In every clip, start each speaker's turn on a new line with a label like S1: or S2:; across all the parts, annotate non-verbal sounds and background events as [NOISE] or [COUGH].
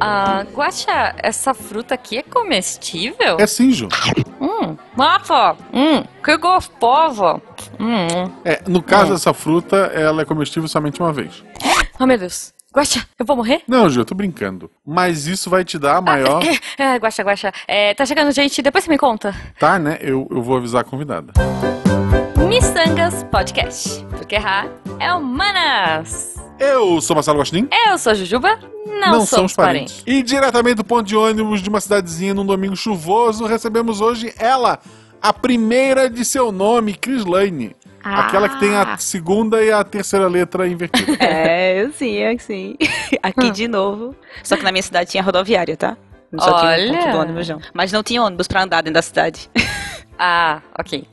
S1: Ah, Guaxa, essa fruta aqui é comestível?
S2: É sim, Ju.
S1: Hum, nossa, hum, que gostosa. Hum.
S2: É, no caso dessa fruta, ela é comestível somente uma vez.
S1: Oh, meu Deus. Guaxa, eu vou morrer?
S2: Não, Ju, eu tô brincando. Mas isso vai te dar a maior. [LAUGHS]
S1: É, Guaxa, Guaxa. É, tá chegando gente, depois você me conta.
S2: Tá, né? Eu, eu vou avisar a convidada.
S1: Missangas Podcast. Porque errar é humanas.
S2: Eu sou Marcelo Gostin.
S1: Eu sou a Jujuba, não, somos parentes.
S2: E diretamente do ponto de ônibus de uma cidadezinha num domingo chuvoso, recebemos hoje ela, a primeira de seu nome, Chris Lane.
S1: Ah.
S2: Aquela que tem a segunda e a terceira letra invertida. [LAUGHS]
S3: É, eu sim, eu sim. [LAUGHS] Aqui de novo. Só que na minha cidade tinha rodoviária, tá? Só tinha um ponto
S1: Olha.
S3: do ônibus, não. Mas não tinha ônibus pra andar dentro da cidade. [LAUGHS]
S1: Ah, ok.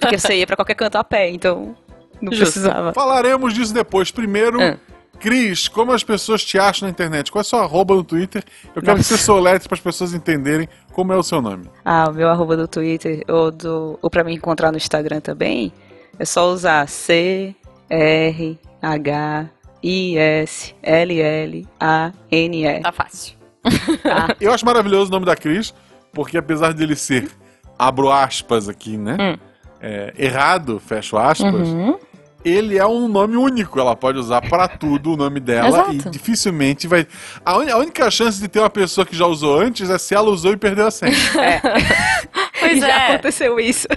S3: Porque você ia pra qualquer canto a pé, então não
S1: Justo.
S3: precisava.
S2: Falaremos disso depois. Primeiro,
S1: Ah.
S2: Cris, como as pessoas te acham na internet? Qual é o seu arroba no Twitter? Eu quero que você soletre para as pessoas entenderem como é o seu nome.
S3: Ah, o meu arroba do Twitter ou, do, ou pra me encontrar no Instagram também, é só usar C, R, H, I, S, L, L, A, N, E.
S1: Tá fácil. [LAUGHS]
S2: Eu acho maravilhoso o nome da Cris, porque apesar dele ser, abro aspas aqui, né?
S1: Hum.
S2: É, errado, fecho aspas,
S1: Uhum.
S2: ele é um nome único. Ela pode usar pra tudo o nome dela
S1: Exato.
S2: e dificilmente vai. A, uni- a única chance de ter uma pessoa que já usou antes é se ela usou e perdeu a senha. [LAUGHS]
S1: Pois
S3: Já
S1: é.
S3: aconteceu isso.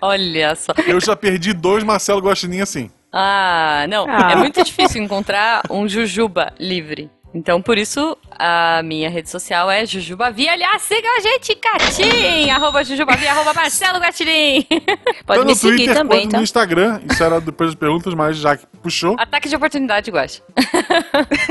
S1: Olha só.
S2: Eu já perdi dois Marcelo Guaxinim assim.
S1: Ah, não.
S3: Ah.
S1: É muito difícil encontrar um Jujuba livre. Então, por isso, a minha rede social é Jujubavi. Aliás, siga a gente, Catim! Arroba Jujubavi, arroba Marcelo Gatilin. [LAUGHS]
S3: Pode
S2: Tanto
S3: me
S2: no
S3: seguir
S2: Twitter
S3: também, tá?
S2: no Instagram. Isso era depois das perguntas, mas já que puxou,
S1: Ataque de oportunidade, Guaxa.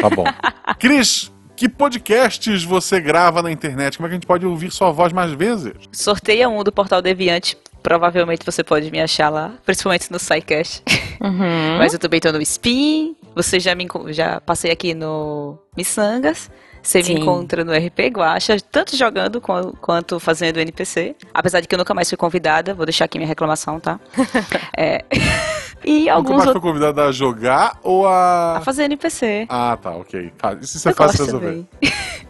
S2: tá bom. [LAUGHS] Cris, que podcasts você grava na internet? Como é que a gente pode ouvir sua voz mais vezes?
S3: Sorteia um do Portal Deviante. Provavelmente você pode me achar lá, principalmente no SciCast.
S1: Uhum.
S3: Mas eu também tô no Spin. Você já me já passei aqui no Missangas. Você
S1: Sim.
S3: me encontra no RP Guacha, tanto jogando quan- quanto fazendo NPC. Apesar de que eu nunca mais fui convidada, vou deixar aqui minha reclamação, tá? [LAUGHS] É. E
S2: Nunca
S3: alguns
S2: mais foi
S3: outros.
S2: convidado a jogar ou a.
S3: A fazer NPC.
S2: Ah, tá, ok. Tá, Isso, é
S3: Eu
S2: fácil
S3: gosto
S2: resolver.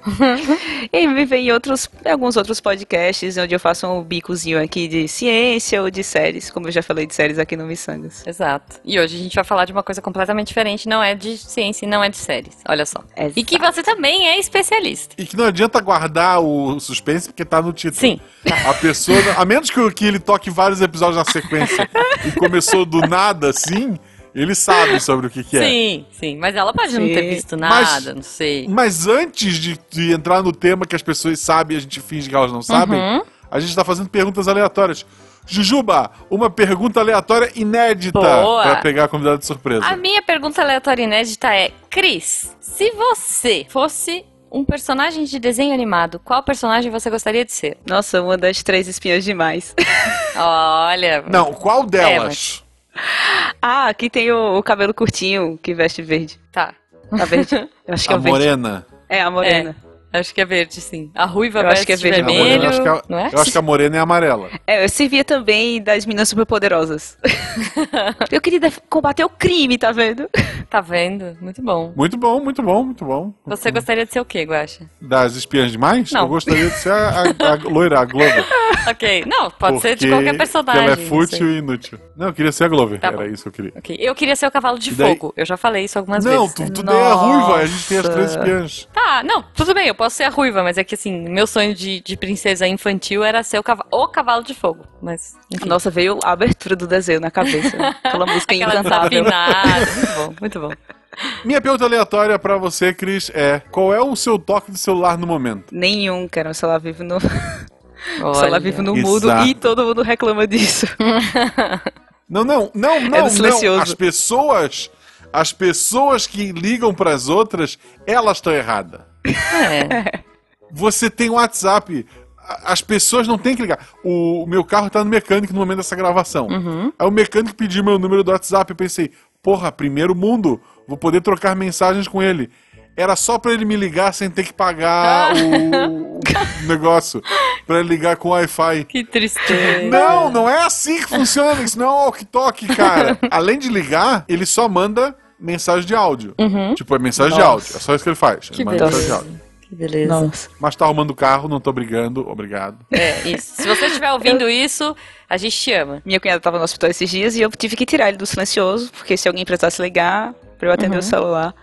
S2: [LAUGHS]
S3: e me vem outros, alguns outros podcasts onde eu faço um bicozinho aqui de ciência ou de séries, como eu já falei de séries aqui no Missangas.
S1: Exato. E hoje a gente vai falar de uma coisa completamente diferente. Não é de ciência e não é de séries. Olha só. E que você também é especialista.
S2: E que não adianta guardar o suspense porque tá no título.
S1: Sim.
S2: A pessoa, a menos que, que ele toque vários episódios na sequência [LAUGHS] e começou do nada assim, ele sabe sobre o que, que é.
S1: Sim, sim. Mas ela pode não
S3: Sim.
S1: ter visto
S2: Mas-
S1: nada, não sei.
S2: Mas antes de, de entrar no tema que as pessoas sabem e a gente finge que elas não sabem,
S1: Uhum.
S2: a gente tá fazendo perguntas aleatórias. Jujuba, uma pergunta aleatória inédita
S1: Boa.
S2: pra pegar a convidada de surpresa.
S1: A minha pergunta aleatória inédita é: Cris, se você fosse um personagem de desenho animado, qual personagem você gostaria de ser?
S3: Nossa, uma das três espiãs demais.
S1: Olha.
S2: Não, qual
S1: É,
S2: delas? [LAUGHS]
S3: ah, aqui tem o, o cabelo curtinho que veste verde.
S1: Tá.
S3: A verde. Eu acho que é
S2: a
S3: o verde.
S2: morena.
S3: É, a morena.
S1: Acho que é verde, sim. A ruiva
S3: Eu acho que é verde.
S2: Morena,
S1: vermelho.
S2: eu acho que a,
S1: não é?
S2: eu acho que a morena é amarela.
S3: É, eu servia também das meninas superpoderosas. [LAUGHS] eu queria combater o crime, tá vendo?
S1: Tá vendo? Muito bom.
S2: Muito bom, muito bom, muito bom.
S1: Você gostaria de ser o quê, Guaxa?
S2: Das espiãs demais?
S1: Não.
S2: Eu gostaria de ser a, a, a loira, a Glover. [LAUGHS]
S1: ok. Não, pode ser de
S2: porque
S1: qualquer personagem.
S2: Ela é
S1: não
S2: fútil e inútil. Não, eu queria ser a Glover.
S1: Tá
S2: Era
S1: bom.
S2: isso que eu queria.
S1: Ok. Eu queria ser o cavalo de
S2: daí-
S1: fogo. Eu já falei isso algumas
S2: Não,
S1: vezes.
S2: tu, tu daí é a ruiva, a gente tem as três espiãs.
S1: Tá, não, tudo bem, eu posso ser a ruiva, mas é que assim, meu sonho de, de princesa infantil era ser o cavalo, o cavalo de fogo. Mas, enfim.
S3: Nossa, veio a abertura do desenho na cabeça. [LAUGHS] Aquela música
S1: Aquela
S3: encantável.
S1: desafinada. [LAUGHS] Muito bom, muito bom.
S2: Minha pergunta aleatória pra você, Cris, é: qual é o seu toque de celular no momento?
S3: Nenhum, cara. O celular vive no, [LAUGHS] o
S1: Olha.
S3: celular vive no mudo
S2: Exato.
S3: e todo mundo reclama disso.
S2: Não, [LAUGHS] não, não, não,
S3: É
S2: não. As pessoas, as pessoas que ligam pras outras, elas estão erradas.
S1: É.
S2: Você tem WhatsApp. As pessoas não têm que ligar. O meu carro tá no mecânico no momento dessa gravação.
S1: Uhum.
S2: Aí o mecânico pediu meu número do WhatsApp. Eu pensei, porra, primeiro mundo, vou poder trocar mensagens com ele. Era só pra ele me ligar sem ter que pagar o, o negócio. Pra ele ligar com Wi-Fi.
S1: Que tristeza.
S2: Não, não é assim que funciona. Isso não é um walkie-talkie, cara. [LAUGHS] Além de ligar, ele só manda mensagem de áudio.
S1: Uhum.
S2: Tipo, é mensagem de
S3: Nossa.
S2: áudio. É só isso que ele faz.
S1: Que
S2: Ele manda mensagem de áudio.
S1: Que beleza.
S3: Nossa.
S2: Mas tá arrumando o carro, não tô brigando. Obrigado.
S1: É, isso. Se você estiver ouvindo isso, a gente te ama.
S3: Minha cunhada tava no hospital esses dias e eu tive que tirar ele do silencioso, porque se alguém precisasse ligar, pra eu atender
S1: Uhum.
S3: o celular.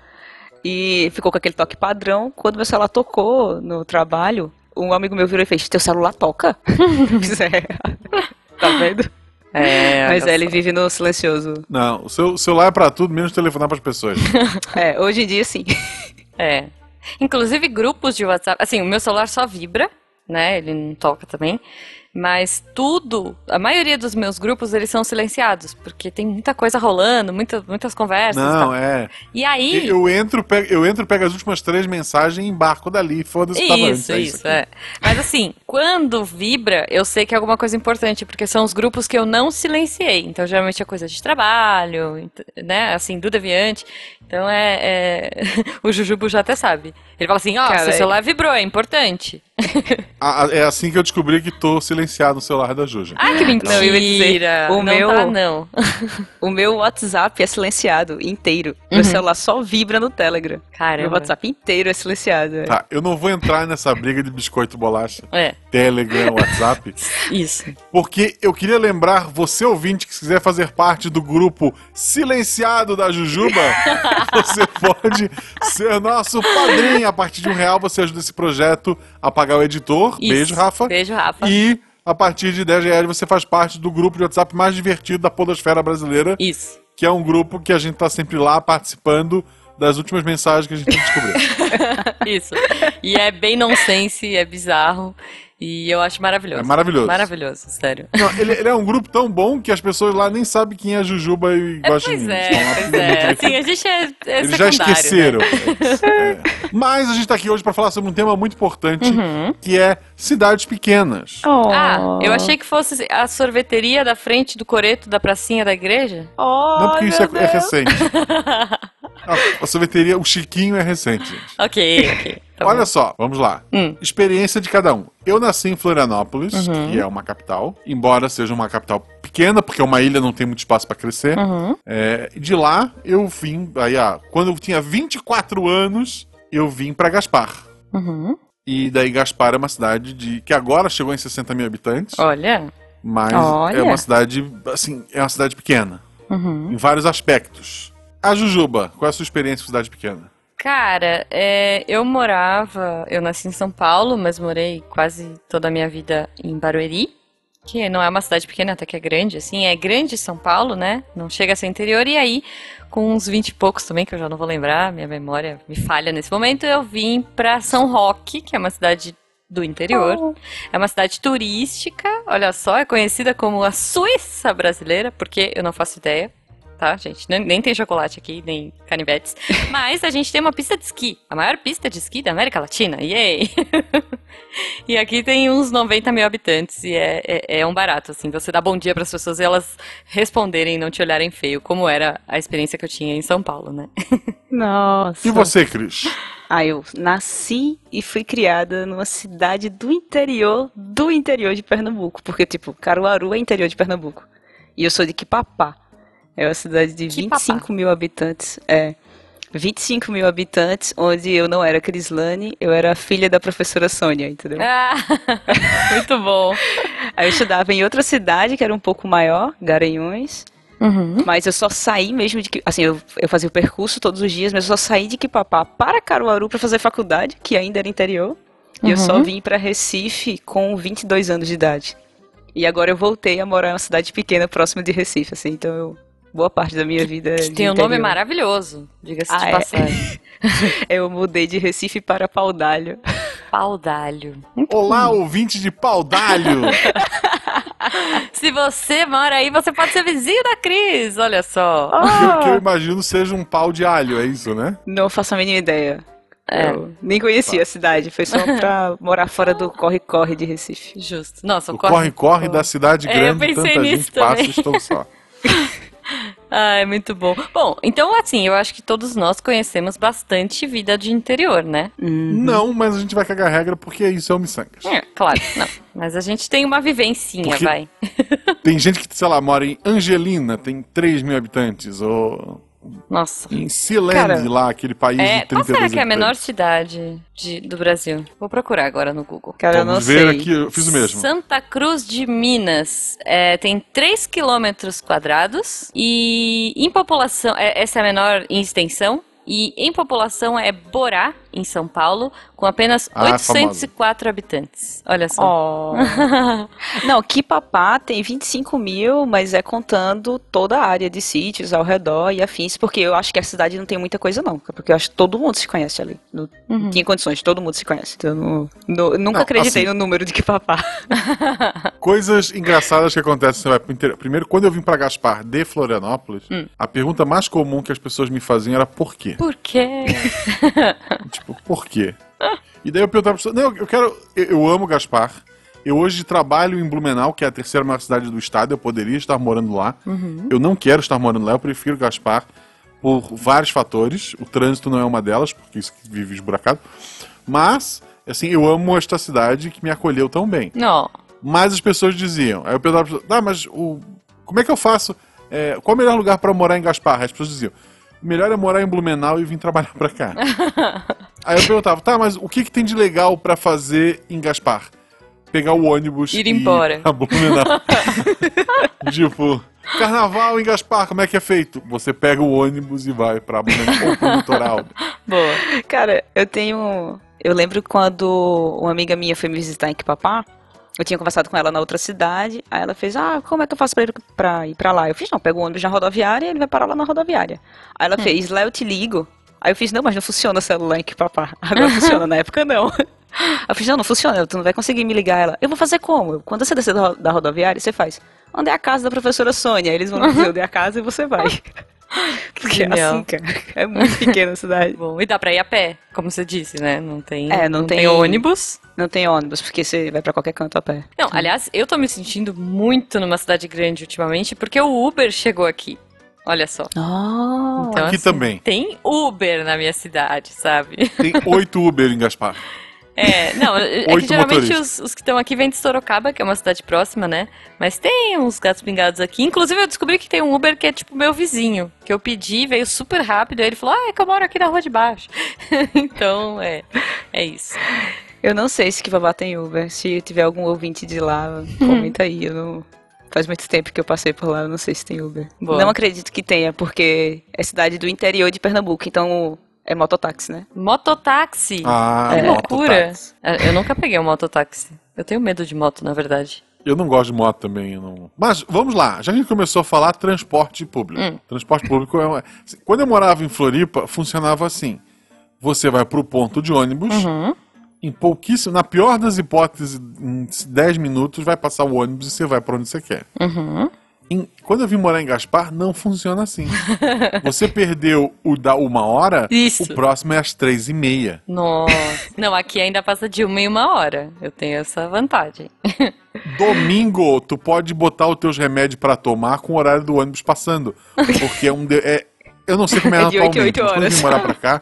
S3: E ficou com aquele toque padrão. Quando meu celular tocou no trabalho, um amigo meu virou e fez: Teu celular toca? [LAUGHS] Eu fiz, "É." tá vendo?
S1: É,
S3: Mas é, ele vive no silencioso.
S2: Não, o seu o celular é pra tudo, menos telefonar pras pessoas. [LAUGHS]
S3: É, hoje em dia sim.
S1: É. Inclusive grupos de WhatsApp. Assim, o meu celular só vibra, né? Ele não toca também. Mas tudo, a maioria dos meus grupos, eles são silenciados, porque tem muita coisa rolando, muita, muitas conversas e
S2: Não, é.
S1: E aí.
S2: Eu entro, pego, eu entro, pego as últimas três mensagens e embarco dali. Foda-se, tava antes.
S1: Isso,
S2: é
S1: isso,
S2: aqui.
S1: é. Mas assim, quando vibra, eu sei que é alguma coisa importante, porque são os grupos que eu não silenciei. Então, geralmente é coisa de trabalho, né? Assim, do Deviante. Então é. é- [LAUGHS] o Jujubo já até sabe. Ele fala assim: ó,
S3: Cara,
S1: seu
S3: é-
S1: celular vibrou, é importante.
S2: Ah, é assim que eu descobri que tô silenciado no celular da Juja.
S1: Ah, que mentira!
S3: Não, eu ia dizer, o
S1: não
S3: meu-
S1: tá, não. [LAUGHS]
S3: O meu WhatsApp é silenciado inteiro. Meu celular só vibra no Telegram. Meu
S1: Uhum. Caramba.
S3: WhatsApp inteiro é silenciado. é.
S2: Tá, eu não vou entrar nessa briga de biscoito bolacha,
S1: É,
S2: Telegram, WhatsApp, [LAUGHS]
S1: isso.
S2: porque eu queria lembrar você ouvinte que se quiser fazer parte do grupo silenciado da Jujuba, [LAUGHS] você pode ser nosso padrinho. A partir de um real você ajuda esse projeto a pagar o editor.
S1: Isso.
S2: Beijo, Rafa.
S1: Beijo, Rafa.
S2: E a partir de 10 reais você faz parte do grupo de WhatsApp mais divertido da podosfera brasileira,
S1: Isso.
S2: que é um grupo que a gente tá sempre lá participando das últimas mensagens que a gente descobriu. [LAUGHS]
S1: Isso. E é bem nonsense, é bizarro. E eu acho maravilhoso.
S2: É maravilhoso.
S1: Maravilhoso, sério.
S2: Não, ele, ele é um grupo tão bom que as pessoas lá nem sabem quem é a Jujuba e
S1: É,
S2: gostam
S1: pois
S2: de mim.
S1: é, pois é. Assim, a gente é, é
S2: Eles já
S1: né?
S2: esqueceram. É. Mas a gente tá aqui hoje pra falar sobre um tema muito importante,
S1: Uhum.
S2: que é cidades pequenas.
S3: Oh.
S1: Ah, eu achei que fosse a sorveteria da frente do coreto da pracinha da igreja.
S2: Não porque isso é, é recente. [LAUGHS] A, a sorveteria, o Chiquinho é recente, gente.
S1: Ok, ok. Tá
S2: Olha
S1: bom.
S2: só, vamos lá.
S1: Hum.
S2: Experiência de cada um. Eu nasci em Florianópolis,
S1: Uhum.
S2: que é uma capital, embora seja uma capital pequena, porque uma ilha não tem muito espaço pra crescer.
S1: Uhum.
S2: É, de lá eu vim, aí, ah, quando eu tinha 24 anos, eu vim pra Gaspar.
S1: Uhum.
S2: E daí Gaspar é uma cidade de que agora chegou em 60 mil habitantes,
S1: Olha.
S2: mas
S3: Olha.
S2: é uma cidade, assim, é uma cidade pequena,
S1: Uhum.
S2: em vários aspectos. A Jujuba, qual é a sua experiência com cidade pequena?
S1: Cara, é, eu morava. Eu nasci em São Paulo, mas morei quase toda a minha vida em Barueri. Que não é uma cidade pequena, até que é grande, assim. É grande São Paulo, né? Não chega a ser interior. E aí, com uns 20 e poucos também, que eu já não vou lembrar, minha memória me falha nesse momento, eu vim pra São Roque, que é uma cidade do interior. É uma cidade turística, olha só, é conhecida como a Suíça brasileira, porque eu não faço ideia, tá, gente? Nem, nem tem chocolate aqui, nem canivetes. [LAUGHS] Mas a gente tem uma pista de esqui, a maior pista de esqui da América Latina, yay! [LAUGHS] e aqui tem uns 90 mil habitantes e é, é, é um barato, assim, você dá bom dia para as pessoas e elas responderem e não te olharem feio, como era a experiência que eu tinha em São Paulo, né? [LAUGHS]
S3: Nossa.
S2: E você, Cris?
S3: Ah, eu nasci e fui criada numa cidade do interior do interior de Pernambuco. Porque, tipo, Caruaru é interior de Pernambuco. E eu sou de Quipapá. É uma cidade de
S1: Quipapá.
S3: 25 mil habitantes. É. 25 mil habitantes, onde eu não era Crislane, eu era filha da professora Sônia, entendeu?
S1: Ah, [LAUGHS] muito bom.
S3: Aí eu estudava em outra cidade, que era um pouco maior, Garanhuns.
S1: Uhum.
S3: Mas eu só saí mesmo de que. Assim, eu, eu fazia o percurso todos os dias, mas eu só saí de Quipapá para Caruaru para fazer faculdade, que ainda era interior. E eu só
S1: Uhum.
S3: vim para Recife com 22 anos de idade. E agora eu voltei a morar em uma cidade pequena próxima de Recife, assim, então eu, boa parte da minha vida é
S1: Que tem um nome maravilhoso, diga-se
S3: Ah,
S1: de
S3: é?
S1: passagem. [LAUGHS]
S3: Eu mudei de Recife para Paudalho.
S1: Paudalho.
S2: Olá, ouvinte de Paudalho! [LAUGHS]
S1: Se você mora aí, você pode ser vizinho da Cris, olha só.
S2: que, que eu imagino seja um pau de alho, é isso, né?
S3: Não faço a mínima ideia.
S1: É.
S3: Eu nem conhecia a cidade, foi só pra [LAUGHS] morar fora do corre-corre de Recife.
S1: Justo. Nossa,
S2: O
S1: o
S2: corre-corre da cidade
S1: É, eu
S2: grande,
S1: pensei
S2: tanta
S1: nisso
S2: gente passa
S1: também.
S2: e estou só.
S1: Ah, é muito bom. Bom, então assim, eu acho que todos nós conhecemos bastante vida de interior, né?
S2: Não, mas a gente vai cagar regra porque isso é o miçangas.
S1: É, claro, não. Mas a gente tem uma vivencinha,
S2: Porque-
S1: vai.
S2: Tem gente que, sei lá, mora em Angelina, tem 3 mil habitantes, ou
S1: Nossa.
S2: em Sealand,
S3: Cara,
S2: lá, aquele país
S1: É,
S2: de
S1: qual
S2: 32
S1: será que é a menor cidade de- do Brasil? Vou procurar agora no Google.
S3: Cara, eu não
S2: Vamos ver
S3: sei.
S2: aqui, eu fiz o mesmo.
S1: Santa Cruz de Minas é, tem 3 quilômetros quadrados e em população, é, essa é a menor em extensão, e em população é Borá, em São Paulo, com apenas
S2: Ah,
S1: 804 habitantes. Olha só.
S3: Ó. [LAUGHS] Não, Quipapá tem 25 mil, mas é contando toda a área de sítios ao redor e afins, porque eu acho que a cidade não tem muita coisa não, porque eu acho que todo mundo se conhece ali. No,
S1: Uhum.
S3: Condições, todo mundo se conhece. Então, não- não- nunca
S2: Não,
S3: acreditei
S2: assim-
S3: no número de Quipapá. [LAUGHS]
S2: Coisas engraçadas que acontecem. Você vai pro interior. Primeiro, quando eu vim pra Gaspar de Florianópolis,
S1: Hum.
S2: a pergunta mais comum que as pessoas me faziam era por quê?
S1: Por quê? [LAUGHS]
S2: Tipo, por quê? E daí eu perguntava pra pessoa, não, eu quero. Eu, eu amo Gaspar. Eu hoje trabalho em Blumenau, que é a terceira maior cidade do estado. Eu poderia estar morando lá. Eu não quero estar morando lá, eu prefiro Gaspar por vários fatores. O trânsito não é uma delas, porque isso que vive esburacado. Mas, assim, eu amo esta cidade que me acolheu tão bem.
S1: Não.
S2: Mas as pessoas diziam. Aí eu perguntava pra pessoa, ah, mas o, como é que eu faço? É, qual é o melhor lugar para morar em Gaspar? As pessoas diziam, melhor é morar em Blumenau e vir trabalhar pra cá. [LAUGHS] Aí eu perguntava, tá, mas o que, que tem de legal pra fazer em Gaspar? Pegar o ônibus
S1: Ir
S2: e
S1: embora.
S2: pra Blumenau. [LAUGHS] tipo, carnaval em Gaspar, como é que é feito? Você pega o ônibus e vai pra Blumenau ou pro litoral. [LAUGHS]
S1: Boa.
S3: Cara, eu tenho. Eu lembro quando uma amiga minha foi me visitar em Quipapá. Eu tinha conversado com ela na outra cidade. Aí ela fez: Ah, como é que eu faço pra ir pra, ir pra lá? Eu fiz: Não, pega o ônibus na rodoviária e ele vai parar lá na rodoviária. Aí ela fez: Lá eu te ligo. Aí eu fiz: Não, mas não funciona o celular em Quipapá. [LAUGHS] Agora funciona, na época não. Eu fiz: Não, não funciona, tu não vai conseguir me ligar. Ela: Eu vou fazer como? Quando você descer da, ro- da rodoviária, você faz: Onde é a casa da professora Sônia? Aí eles vão dizer onde é a casa e você vai. [LAUGHS] Porque é assim, cara. É muito [LAUGHS] pequena a cidade.
S1: Bom, e dá pra ir a pé, como você disse, né? Não tem,
S3: É, não tem-
S1: ônibus.
S3: Não tem ônibus, porque você vai pra qualquer canto a pé.
S1: Não, aliás, eu tô me sentindo muito numa cidade grande ultimamente, porque o Uber chegou aqui. Olha só.
S3: Oh,
S1: Então,
S2: Aqui também.
S1: Tem Uber na minha cidade, sabe?
S2: Tem oito Uber em Gaspar. [LAUGHS]
S1: É, não, é que
S2: Oito
S1: geralmente os, os que estão aqui vêm de Sorocaba, que é uma cidade próxima, né? Mas tem uns gatos pingados aqui. Inclusive, eu descobri que tem um Uber que é tipo meu vizinho, que eu pedi, veio super rápido, aí ele falou, ah, é que eu moro aqui na rua de baixo. [LAUGHS] então, é, é isso.
S3: Eu não sei se Kivabá tem Uber. Se tiver algum ouvinte de lá, comenta aí. Eu não... Faz muito tempo que eu passei por lá, eu não sei se tem Uber.
S1: Boa.
S3: Não acredito que tenha, porque é cidade do interior de Pernambuco, então é mototáxi, né?
S1: Mototáxi.
S2: Ah,
S1: que
S2: mototáxi.
S1: loucura. É, Eu nunca peguei um mototáxi. Eu tenho medo de moto, na verdade.
S2: Eu não gosto de moto também. eu não... Mas vamos lá, já que a gente começou a falar transporte público.
S1: Hum.
S2: Transporte público é uma... Quando eu morava em Floripa, funcionava assim. Você vai pro ponto de ônibus,
S1: Uhum.
S2: em pouquíssimo, na pior das hipóteses, em 10 minutos vai passar o ônibus e você vai pra onde você quer.
S1: Uhum.
S2: Em- quando eu vim morar em Gaspar, não funciona assim. [LAUGHS] você perdeu o da uma hora,
S1: Isso.
S2: o próximo é às três e meia.
S1: Nossa. Não, aqui ainda passa de uma em uma hora. Eu tenho essa vantagem. [LAUGHS]
S2: Domingo, tu pode botar os teus remédios pra tomar com o horário do ônibus passando. Porque é um. De, é, eu não sei como é, [LAUGHS]
S3: É de
S2: atualmente,
S3: oito
S2: mas quando eu
S3: horas.
S2: vim morar pra cá,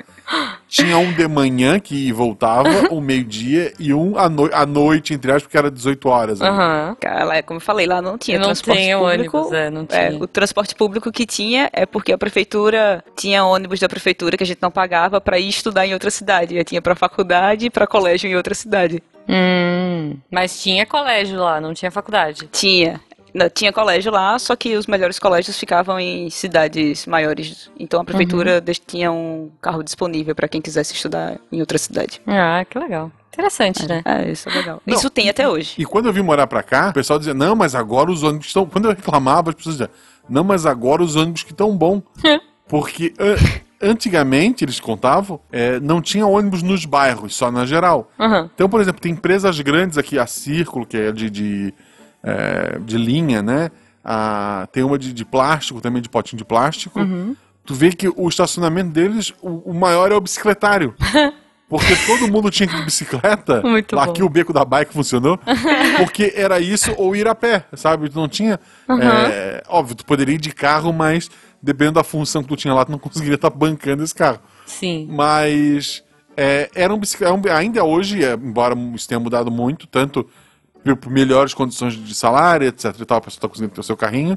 S2: tinha um de manhã que voltava, um meio-dia, e um à, noi à noite, entre aspas, porque era 18 horas. né?
S1: Aham.
S3: Cara, lá, como eu falei, lá não tinha
S1: Não
S3: transporte
S1: tem
S3: público.
S1: ônibus, é, não
S3: É,
S1: tinha.
S3: o transporte público que tinha é porque a prefeitura tinha ônibus da prefeitura que a gente não pagava pra ir estudar em outra cidade. Eu tinha pra faculdade e pra colégio em outra cidade.
S1: Hum, mas tinha colégio lá, não tinha faculdade.
S3: Tinha. Tinha colégio lá, só que os melhores colégios ficavam em cidades maiores. Então a prefeitura des- tinha um carro disponível pra quem quisesse estudar em outra cidade.
S1: Ah, que legal. Interessante, né?
S3: É, isso é legal.
S2: Não,
S3: isso tem até hoje.
S2: E quando eu vim morar pra cá, o pessoal dizia, não, mas agora os ônibus estão. Quando eu reclamava, as pessoas diziam, não, mas agora os ônibus que estão bom. Porque an- antigamente, eles contavam, é, não tinha ônibus nos bairros, só na geral.
S1: Aham.
S2: Então, por exemplo, tem empresas grandes aqui, a Círculo, que é de, de, é, de linha, né? A, tem uma de, de plástico, também de potinho de plástico. Tu vê que o estacionamento deles, o, o maior é o bicicletário. [LAUGHS] Porque todo mundo tinha que ir de bicicleta.
S1: Muito
S2: lá
S1: bom.
S2: aqui o beco da bike funcionou. [LAUGHS] Porque era isso ou ir a pé, sabe? Tu não tinha. é, óbvio, tu poderia ir de carro, mas dependendo da função que tu tinha lá, tu não conseguiria estar bancando esse carro.
S1: Sim.
S2: Mas é, era um bicicleta, ainda hoje, é, embora isso tenha mudado muito, tanto melhores condições de salário, etc e tal, a pessoa tá conseguindo ter o seu carrinho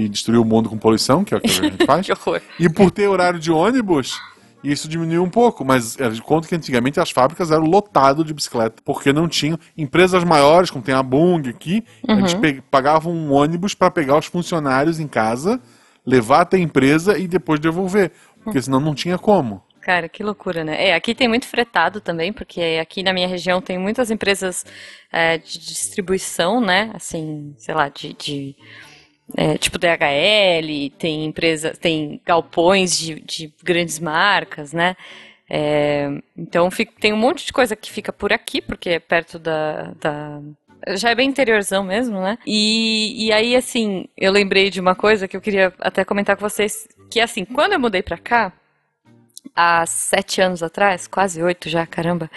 S2: e destruir o mundo com poluição, que é o que a [LAUGHS] gente faz.
S1: Que horror.
S2: E por ter horário de ônibus, isso diminuiu um pouco, mas era de conta que antigamente as fábricas eram lotadas de bicicleta, porque não tinham. Empresas maiores, como tem a Bung aqui, eles pe- pagavam um ônibus para pegar os funcionários em casa, levar até a empresa e depois devolver, porque senão não tinha como.
S1: Cara, que loucura, né? É, aqui tem muito fretado também, porque aqui na minha região tem muitas empresas é, de distribuição, né? Assim, sei lá, de, de, é, tipo DHL, tem empresas, tem galpões de, de grandes marcas, né? É, então fica- tem um monte de coisa que fica por aqui, porque é perto da, da- já é bem interiorzão mesmo, né? E, e aí, assim, eu lembrei de uma coisa que eu queria até comentar com vocês, que assim, quando eu mudei pra cá, há sete anos atrás, quase oito já, caramba.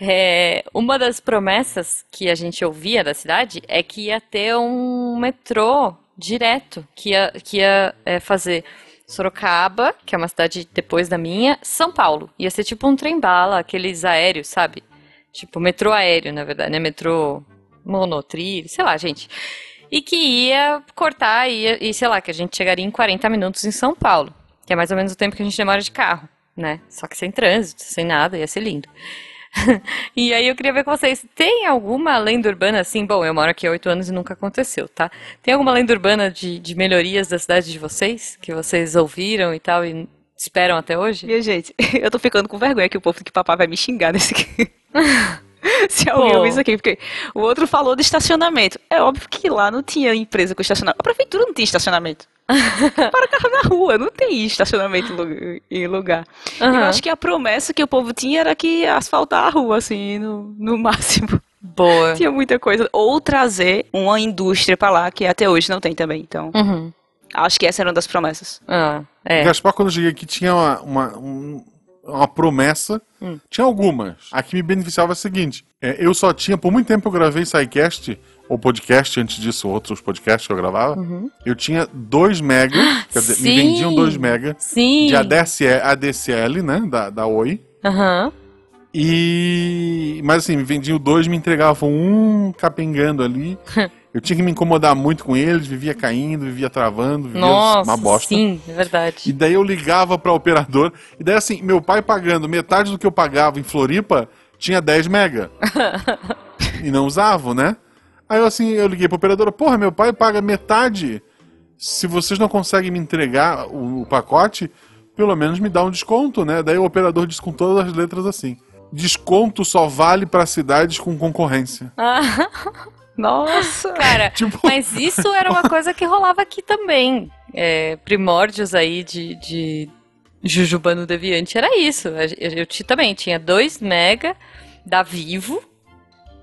S1: é, uma das promessas que a gente ouvia da cidade é que ia ter um metrô direto, que ia, que ia é, fazer Sorocaba, que é uma cidade depois da minha, São Paulo. Ia ser tipo um trem-bala, aqueles aéreos, sabe? Tipo metrô aéreo, na verdade, né? Metrô monotrilho, sei lá, gente. E que ia cortar, ia, e sei lá, que a gente chegaria em 40 minutos em São Paulo, que é mais ou menos o tempo que a gente demora de carro, né? Só que sem trânsito, sem nada, ia ser lindo. [LAUGHS] e aí eu queria ver com vocês, tem alguma lenda urbana assim? Bom, eu moro aqui há oito anos e nunca aconteceu, tá? Tem alguma lenda urbana de, de melhorias da cidade de vocês? Que vocês ouviram e tal e esperam até hoje?
S3: Minha gente, [LAUGHS] eu tô ficando com vergonha que o povo que papai vai me xingar nesse aqui. [LAUGHS] [LAUGHS] Se alguém
S1: Pô.
S3: ouvir isso aqui, porque o outro falou de estacionamento. É óbvio que lá não tinha empresa com estacionamento. A prefeitura não tinha estacionamento. [LAUGHS] Para carro na rua, não tem estacionamento em lu- em lugar. Eu
S1: Aham.
S3: acho que a promessa que o povo tinha era que ia asfaltar a rua, assim, no, no máximo.
S1: Boa.
S3: Tinha muita coisa. Ou trazer uma indústria pra lá, que até hoje não tem também. Então,
S1: Uhum.
S3: acho que essa era uma das promessas.
S1: Ah, é.
S2: Gaspar, quando eu cheguei aqui, tinha uma, uma, um- uma promessa. Tinha algumas. A que me beneficiava é a seguinte: é, eu só tinha, por muito tempo eu gravei SciCast, ou podcast, antes disso, outros podcasts que eu gravava. Eu tinha 2 mega, quer dizer, me vendiam 2 mega
S1: Sim.
S2: de ADSL, ADSL, né? Da, da Oi.
S1: Aham.
S2: E. Mas assim, me vendiam dois, me entregavam um capengando ali. [LAUGHS] Eu tinha que me incomodar muito com eles, vivia caindo, vivia travando, vivia
S1: Nossa,
S2: uma bosta.
S1: sim, é verdade.
S2: E daí eu ligava pra operador. E daí assim, meu pai pagando metade do que eu pagava em Floripa, tinha 10 mega. [LAUGHS] e não usavam, né? Aí eu assim, eu liguei pra operadora, porra, meu pai paga metade. Se vocês não conseguem me entregar o, o pacote, pelo menos me dá um desconto, né? Daí o operador disse com todas as letras assim. Desconto só vale pra cidades com concorrência. [LAUGHS]
S3: Nossa! [LAUGHS]
S1: Cara, [LAUGHS]
S2: Tipo-
S1: mas isso era uma [LAUGHS] coisa que rolava aqui também. É, primórdios aí de, de Jujubano Deviante era isso. Eu, eu também tinha 2 mega da Vivo.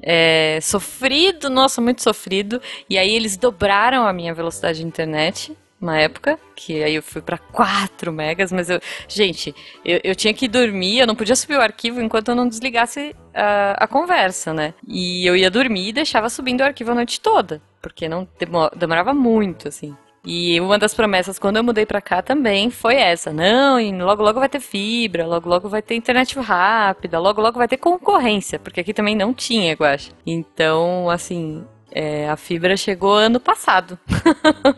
S1: é, sofrido, nossa, muito sofrido. E aí eles dobraram a minha velocidade de internet uma época, que aí eu fui pra 4 megas, mas eu, gente, eu, eu tinha que dormir, eu não podia subir o arquivo enquanto eu não desligasse a, a conversa, né? E eu ia dormir e deixava subindo o arquivo a noite toda, porque não demo- demorava muito, assim. E uma das promessas quando eu mudei pra cá também foi essa. Não, e logo logo vai ter fibra, logo logo vai ter internet rápida, logo logo vai ter concorrência, porque aqui também não tinha, eu acho. Então, assim, é, a fibra chegou ano passado. [LAUGHS]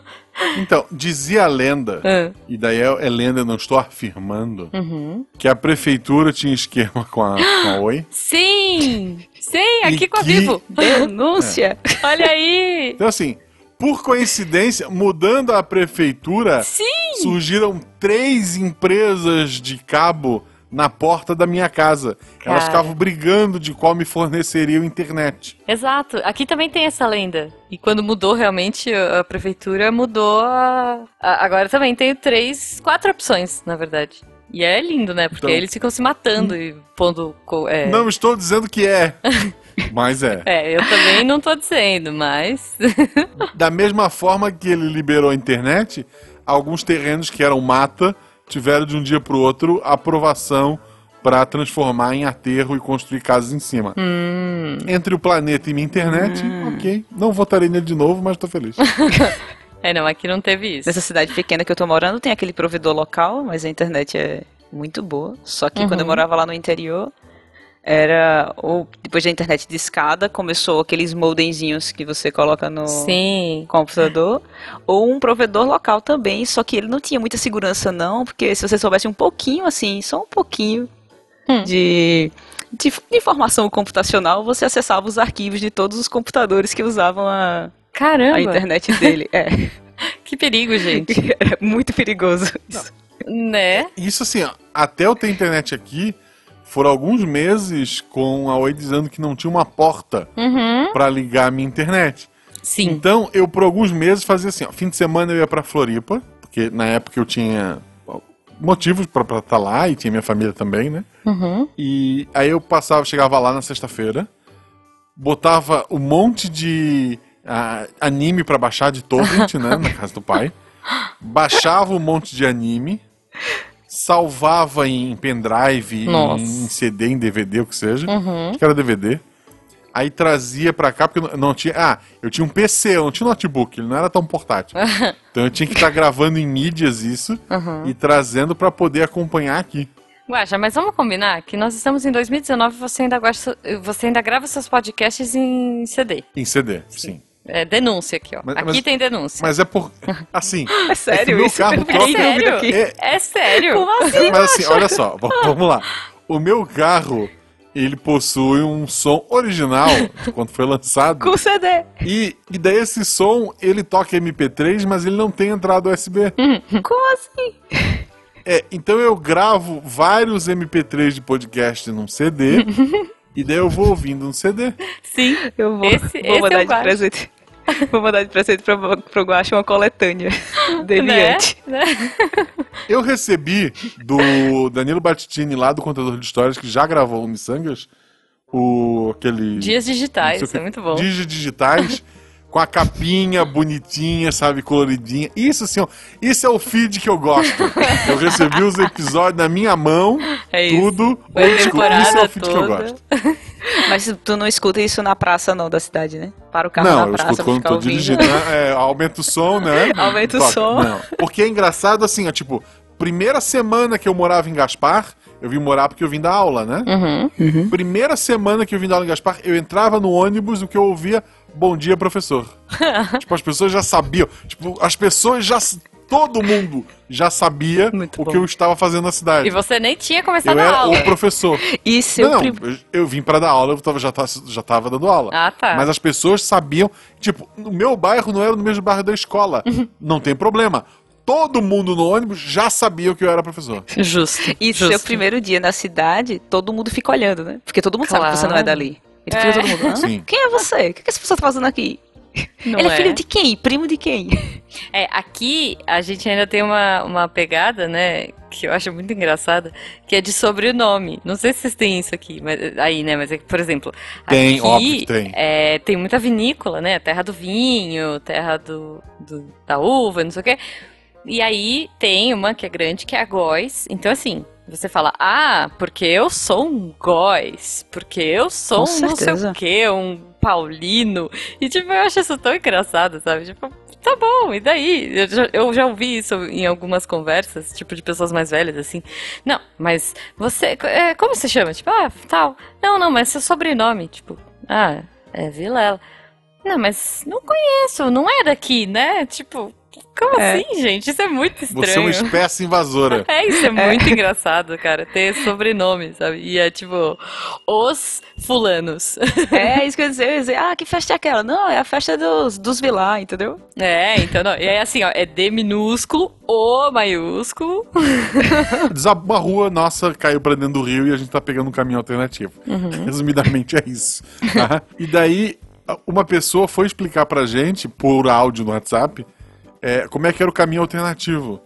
S2: Então, dizia a lenda,
S1: Ah,
S2: e daí é, é lenda, não estou afirmando,
S1: uhum.
S2: que a prefeitura tinha esquema com a, com a Oi. [GASPS]
S1: Sim! Sim, aqui
S2: E
S1: com a
S2: que-
S1: Vivo. [LAUGHS]
S3: Denúncia!
S1: Olha aí!
S2: Então, assim, por coincidência, mudando a prefeitura,
S1: Sim!
S2: surgiram três empresas de cabo na porta da minha casa. Elas
S1: Cara.
S2: ficavam brigando de qual me forneceria a internet.
S1: Exato, aqui também tem essa lenda. E quando mudou realmente a prefeitura, mudou a... a- Agora também tem três, quatro opções, na verdade. E é lindo, né? Porque
S2: Então-
S1: eles ficam se matando e pondo. É...
S2: Não estou dizendo que é, [LAUGHS] mas é.
S1: É, eu também não tô dizendo, mas.
S2: Da mesma forma que ele liberou a internet, alguns terrenos que eram mata tiveram de um dia para o outro aprovação para transformar em aterro e construir casas em cima.
S1: Hum.
S2: Entre o planeta e minha internet, ok. Não votarei nele de novo, mas tô feliz. [LAUGHS]
S1: É, não, aqui não teve isso.
S3: Nessa cidade pequena que eu tô morando, tem aquele provedor local, mas a internet é muito boa. Só que quando eu morava lá no interior, era ou depois da internet de escada começou aqueles modemzinhos que você coloca no
S1: Sim.
S3: computador ou um provedor local também só que ele não tinha muita segurança não porque se você soubesse um pouquinho assim só um pouquinho
S1: Hum.
S3: de, de informação computacional você acessava os arquivos de todos os computadores que usavam a,
S1: Caramba,
S3: a internet [LAUGHS] dele é,
S1: que perigo, gente. [LAUGHS]
S3: é muito perigoso isso.
S1: né?
S2: Isso assim, ó, até eu ter internet aqui, foram alguns meses com a Oi dizendo que não tinha uma porta
S1: Uhum.
S2: pra ligar a minha internet.
S1: Sim.
S2: Então, eu por alguns meses fazia assim, ó, fim de semana eu ia pra Floripa, porque na época eu tinha motivos pra estar lá e tinha minha família também, né?
S1: Uhum.
S2: E aí eu passava, chegava lá na sexta-feira, botava um monte de ah, anime pra baixar de torrent, né, na casa do pai. [LAUGHS] Baixava um monte de anime, salvava em pendrive,
S1: Nossa.
S2: em CD, em DVD, o que seja.
S1: Uhum.
S2: Acho que era DVD. Aí trazia pra cá, porque não- não tinha. Ah, eu tinha um PC, eu não tinha notebook, ele não era tão portátil. [LAUGHS] então eu tinha que estar gravando em mídias isso
S1: Uhum.
S2: e trazendo pra poder acompanhar aqui.
S1: Guaxa, mas vamos combinar que nós estamos em 2019 e você ainda, você ainda grava seus podcasts em CD.
S2: Em CD, sim.
S1: É denúncia aqui, ó.
S2: Mas-
S1: aqui
S2: mas-
S1: tem denúncia.
S2: Mas é por. Assim. [LAUGHS]
S3: É sério
S2: meu
S3: isso?
S2: carro
S1: é
S3: em dúvida
S1: sério?
S3: aqui.
S2: É,
S1: É sério?
S3: Como assim?
S2: mas assim, olha só, vamos lá. O meu carro, ele possui um som original de quando foi lançado.
S3: Com CD.
S2: E, e daí esse som, ele toca MP3, mas ele não tem entrada USB.
S3: Como assim?
S2: É, então eu gravo vários MP3 de podcast num CD. e daí eu vou ouvindo no CD.
S1: Sim.
S3: Eu vou,
S1: Esse-
S3: vou
S1: esse
S3: mandar
S1: é o
S3: de presente. [LAUGHS] Vou mandar de presente pra, pro Guaxa uma coletânea [LAUGHS] dele
S1: Né? Né?
S2: Eu recebi do Danilo Battistini, lá do Contador de Histórias, que já gravou o Missangas, o aquele.
S1: Dias digitais,
S2: o
S1: é
S2: que,
S1: muito bom.
S2: Dias digitais, com a capinha bonitinha, sabe, coloridinha. Isso assim, ó, isso é o feed que eu gosto. Eu recebi os episódios na minha mão,
S1: É isso.
S2: tudo.
S1: A
S2: old school.
S1: temporada
S2: Isso é o feed que eu
S1: toda.
S2: gosto.
S3: Mas tu não escuta isso na praça não da cidade, né? Para o carro
S2: Não,
S3: na
S2: eu
S3: praça
S2: escuto
S3: pra
S2: quando
S3: ficar
S2: tô
S3: ouvindo.
S2: dirigindo. né? É, aumenta o som, né? [LAUGHS]
S3: Aumenta o
S2: Toca.
S3: som.
S2: Não. Porque é engraçado assim, ó, tipo, primeira semana que eu morava em Gaspar, eu vim morar porque eu vim da aula, né?
S1: Uhum.
S2: Primeira semana que eu vim da aula em Gaspar, eu entrava no ônibus e o que eu ouvia, bom dia, professor. [LAUGHS] tipo, as pessoas já sabiam. Tipo, as pessoas já. Todo mundo já sabia
S3: Muito
S2: o
S3: bom.
S2: que eu estava fazendo na cidade.
S1: E você nem tinha começado
S2: Eu
S1: a
S2: era
S1: aula.
S2: o professor.
S3: Seu
S2: não,
S3: prim-
S2: eu, eu vim pra dar aula, eu tava, já, tava, já tava dando aula.
S1: Ah, tá.
S2: Mas as pessoas sabiam. Tipo, no meu bairro não era no mesmo bairro da escola.
S1: Uhum.
S2: não tem problema. Todo mundo no ônibus já sabia que eu era professor.
S1: Justo.
S3: E
S1: justo.
S3: seu primeiro dia na cidade, todo mundo fica olhando, né? Porque todo mundo sabe que você não é
S1: Claro.
S3: dali. Ele
S1: É.
S3: fica todo mundo, quem é você? O que que essa pessoa tá fazendo aqui?
S1: Não
S3: Ele é
S1: é?
S3: filho de quem? Primo de quem?
S1: É, aqui a gente ainda tem uma, uma pegada, né, que eu acho muito engraçada, que é de sobrenome. Não sei se vocês têm isso aqui, mas, aí, né, mas é que, por exemplo,
S2: Tem,
S1: aqui,
S2: óbvio tem.
S1: é, tem muita vinícola, né, terra do vinho, terra do, do- da uva, não sei o quê. E aí tem uma que é grande, que é a Góis. Então, assim, você fala, ah, porque eu sou um Góis, porque eu sou
S3: Com
S1: um não sei
S3: certeza.
S1: o quê, um paulino. E, tipo, eu acho isso tão engraçado, sabe? Tipo, tá bom, e daí? Eu já, eu já ouvi isso em algumas conversas, tipo, de pessoas mais velhas, assim. Não, mas você, é, como você chama? Tipo, ah, tal. Não, não, mas seu sobrenome, tipo, ah, é Vilela. Não, mas não conheço, não é daqui, né? Tipo, como
S3: É.
S1: assim, gente? Isso é muito
S2: Você é uma
S1: estranho.
S2: espécie invasora. [LAUGHS]
S1: É, isso é muito engraçado, cara, ter sobrenome, sabe? E é tipo, os fulanos. [LAUGHS]
S3: é, isso que eu ia dizer, eu ia dizer, ah, que festa é aquela? Não, é a festa dos, dos vilá, entendeu?
S1: É, então, não. E é assim, ó, é D minúsculo, O maiúsculo. [LAUGHS]
S2: Desabou uma rua, nossa, caiu pra dentro do rio e a gente tá pegando um caminho alternativo. Resumidamente é isso. tá? E daí, uma pessoa foi explicar pra gente, por áudio no WhatsApp, é, como é que era o caminho alternativo.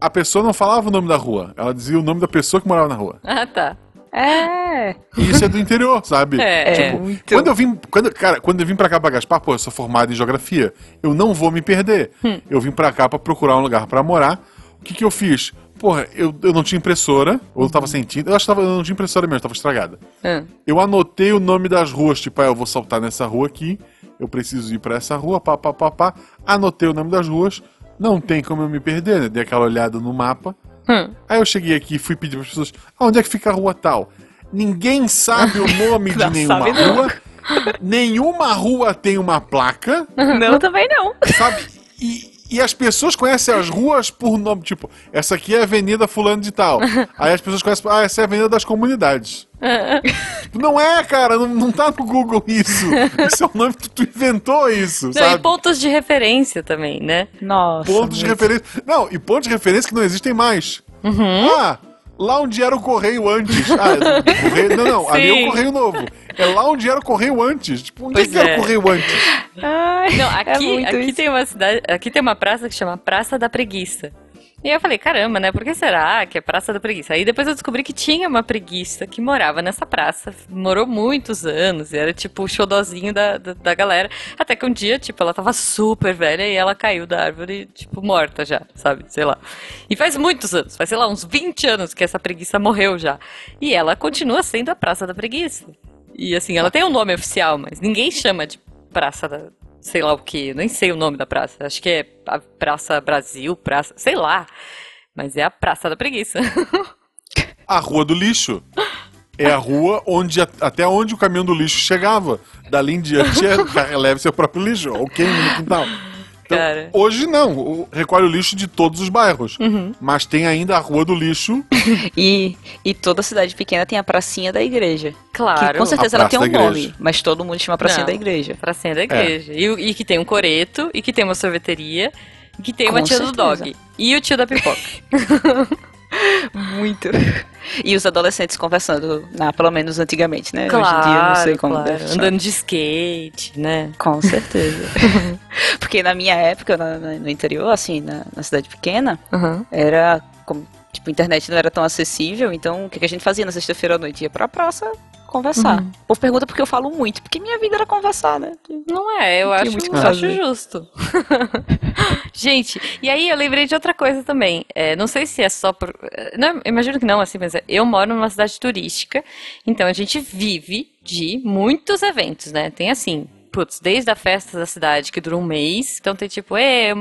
S2: A pessoa não falava o nome da rua, ela dizia o nome da pessoa que morava na rua.
S1: Ah, tá.
S3: É.
S2: E isso é do interior, sabe?
S1: É,
S2: Tipo,
S3: muito.
S2: Quando eu vim, quando, cara, quando eu vim pra cá pra Gaspar, pô, eu sou formado em geografia, eu não vou me perder. Eu vim pra cá pra procurar um lugar pra morar. O que que eu fiz? Porra, eu, eu não tinha impressora, ou eu tava sem tinta. Eu acho que tava, eu não tinha impressora mesmo, tava estragada.
S1: Ah,
S2: Eu anotei o nome das ruas, tipo, ah, eu vou saltar nessa rua aqui, eu preciso ir pra essa rua, pá, pá, pá, pá. Anotei o nome das ruas, não tem como eu me perder, né? Dei aquela olhada no mapa.
S1: hum.
S2: Aí eu cheguei aqui e fui pedir para as pessoas, ah, onde é que fica a rua tal? Ninguém sabe o nome [LAUGHS] de
S3: Não
S2: nenhuma
S3: sabe, não.
S2: rua. Nenhuma rua tem uma placa,
S3: Não, também não.
S2: sabe? E, [LAUGHS] e as pessoas conhecem as ruas por nome. Tipo, essa aqui é a Avenida Fulano de Tal. [LAUGHS] Aí as pessoas conhecem. Ah, essa é a Avenida das Comunidades. Tipo, [LAUGHS] não é, cara, não, não tá no Google isso. Isso é o nome que tu inventou isso,
S1: Não, e
S2: sabe?
S1: pontos de referência também, né?
S3: Nossa.
S2: Pontos de
S3: muito.
S2: referência. Não, e pontos de referência que não existem mais.
S1: Uhum.
S2: Ah, lá onde era o correio antes. Ah, o correio, não, não, ali é
S1: Sim.
S2: o correio novo. É lá onde era o correio antes. Tipo, onde
S1: Pois
S2: é que era
S1: é.
S2: o correio antes?
S3: Ai,
S1: Não,
S3: é
S1: aqui,
S3: muito
S1: aqui
S3: isso.
S1: tem uma cidade, aqui tem uma praça que chama Praça da Preguiça. E eu falei, caramba, né? Por que será que é Praça da Preguiça? Aí depois eu descobri que tinha uma preguiça que morava nessa praça. Morou muitos anos. E era tipo o xodozinho da, da, da galera. Até que um dia, tipo, ela tava super velha e ela caiu da árvore, tipo, morta já, sabe? Sei lá. E faz muitos anos, faz, sei lá, uns 20 anos que essa preguiça morreu já. E ela continua sendo a Praça da Preguiça. E assim, ela tem um nome oficial, mas ninguém chama de Praça da. Sei lá o que, nem sei o nome da praça. Acho que é a Praça Brasil, Praça. Sei lá. Mas é a Praça da Preguiça. [LAUGHS]
S2: A rua do lixo. É a rua onde até onde o caminhão do lixo chegava. Dali em diante é, [LAUGHS] leve seu próprio lixo, ou queime no quintal. Então,
S1: Cara.
S2: hoje não, recolhe o lixo de todos os bairros. Mas tem ainda a rua do lixo. [LAUGHS]
S3: E, e toda cidade pequena tem a pracinha da igreja.
S1: Claro.
S3: Que com certeza ela tem um nome, mas todo mundo chama pracinha
S1: Não.
S3: da igreja.
S1: Pracinha da igreja. E, o- e que tem um coreto, e que tem uma sorveteria, e que tem uma
S3: Com
S1: tia do
S3: certeza.
S1: dog. E o tio da pipoca. [LAUGHS]
S3: Muito. E os adolescentes conversando, na, pelo menos antigamente, né? Hoje em dia não
S1: claro,
S3: sei como
S1: claro.
S3: deve.
S1: Andando de skate, né?
S3: Com certeza. [LAUGHS] Porque na minha época, na- no interior, assim, na, na cidade pequena,
S1: Uhum.
S3: era como, tipo, a internet não era tão acessível, então o que, que a gente fazia na sexta-feira à noite? Ia pra praça conversar.
S1: Uhum.
S3: O povo pergunta porque eu falo muito, porque minha vida era conversar, né?
S1: Não é, eu acho,
S3: muito
S1: eu acho justo. [LAUGHS] Gente, e aí eu lembrei de outra coisa também. É, não sei se é só por. é, Não, eu imagino que não, assim, mas é, eu moro numa cidade turística, então a gente vive de muitos eventos, né? Tem assim. Putz, desde a festa da cidade, que dura um mês. Então tem tipo, é,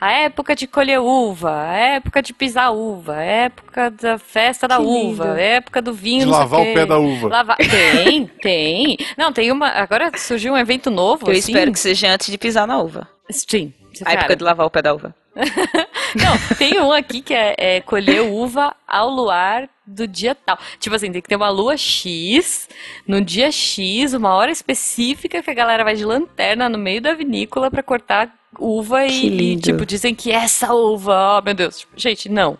S1: a época de colher uva, a época de pisar uva, a época da festa da
S3: Que
S1: uva,
S3: lindo.
S1: a época do vinho,
S2: De lavar o pé da uva.
S1: Lavar... Tem, tem. Não, tem uma. Agora surgiu um evento novo.
S3: Eu
S1: assim.
S3: espero que seja antes de pisar na uva.
S1: Sim.
S3: A época de lavar o pé da uva. [LAUGHS]
S1: Não, tem um aqui que é, é colher uva ao luar do dia tal. Tipo assim, tem que ter uma lua X, no dia X, uma hora específica que a galera vai de lanterna no meio da vinícola pra cortar uva e, e, tipo, dizem que essa uva, oh meu Deus. Tipo, gente, não.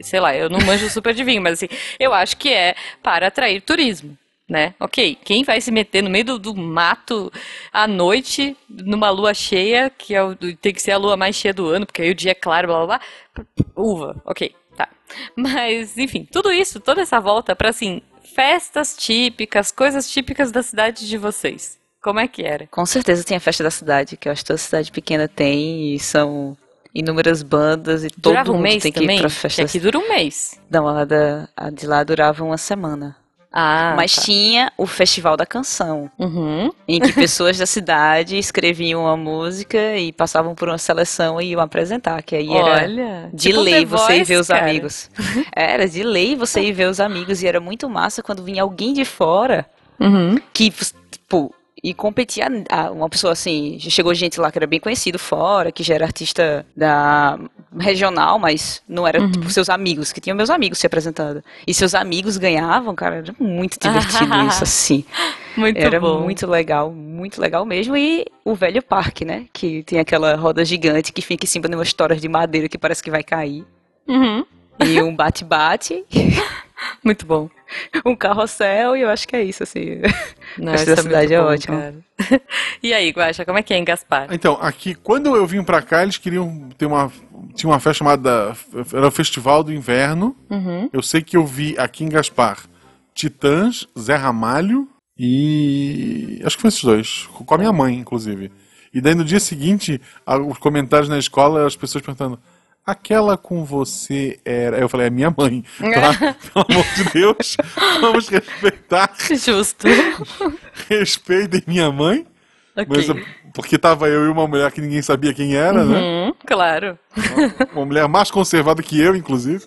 S1: Sei lá, eu não manjo super de vinho, mas assim, eu acho que é para atrair turismo. Né? Ok, quem vai se meter no meio do, do mato à noite, numa lua cheia, que é o- tem que ser a lua mais cheia do ano, porque aí o dia é claro, blá blá blá. Uva, ok, tá. Mas, enfim, tudo isso, toda essa volta pra assim, festas típicas, coisas típicas da cidade de vocês. Como é que era?
S3: Com certeza tem a festa da cidade, que eu acho que toda cidade pequena tem, e são inúmeras bandas, e todo
S1: Durava um
S3: mundo
S1: mês
S3: tem que
S1: também?
S3: ir pra
S1: Que
S3: festa da
S1: aqui dura um mês.
S3: Não, a, da, a de lá durava uma semana.
S1: Ah,
S3: Mas
S1: tá.
S3: tinha o Festival da Canção,
S1: Uhum.
S3: em que [LAUGHS] pessoas da cidade escreviam uma música e passavam por uma seleção e iam apresentar, que aí era
S1: Olha,
S3: de
S1: tipo
S3: lei você ir
S1: Voice,
S3: ver os
S1: cara.
S3: amigos. Era de lei você ir ver os amigos, e era muito massa quando vinha alguém de fora
S1: Uhum.
S3: que, tipo, e competia, ah, uma pessoa assim, já chegou gente lá que era bem conhecido fora, que já era artista da regional, mas não era,
S1: Uhum.
S3: tipo, seus amigos, que tinham meus amigos se apresentando. E seus amigos ganhavam, cara, era muito [LAUGHS] divertido isso, assim.
S1: Muito
S3: Era
S1: bom.
S3: muito legal, muito legal mesmo. E o velho parque, né? Que tem aquela roda gigante que fica em cima de umas toras de madeira que parece que vai cair.
S1: Uhum.
S3: E um bate-bate, [LAUGHS]
S1: Muito bom.
S3: Um carrossel, e eu acho que é isso, assim.
S1: Não, isso
S3: da
S1: muito
S3: cidade é
S1: bom, cara. [LAUGHS] E aí, Guaxa, como é que é em Gaspar?
S2: Então, aqui, quando eu vim pra cá, eles queriam ter uma. Tinha uma festa chamada. Era o Festival do Inverno.
S1: Uhum.
S2: Eu sei que eu vi aqui em Gaspar Titãs, Zé Ramalho e. Acho que foi esses dois. Com a minha mãe, inclusive. E daí no dia seguinte, os comentários na escola, as pessoas perguntando. Aquela com você era. Eu falei, é minha mãe. Tá? Pelo amor de Deus, vamos respeitar.
S1: Justo.
S2: Respeitem minha mãe.
S1: Ok.
S2: Mas, é porque tava eu e uma mulher que ninguém sabia quem era, né?
S1: Uhum, claro.
S2: Uma mulher mais conservada que eu, inclusive.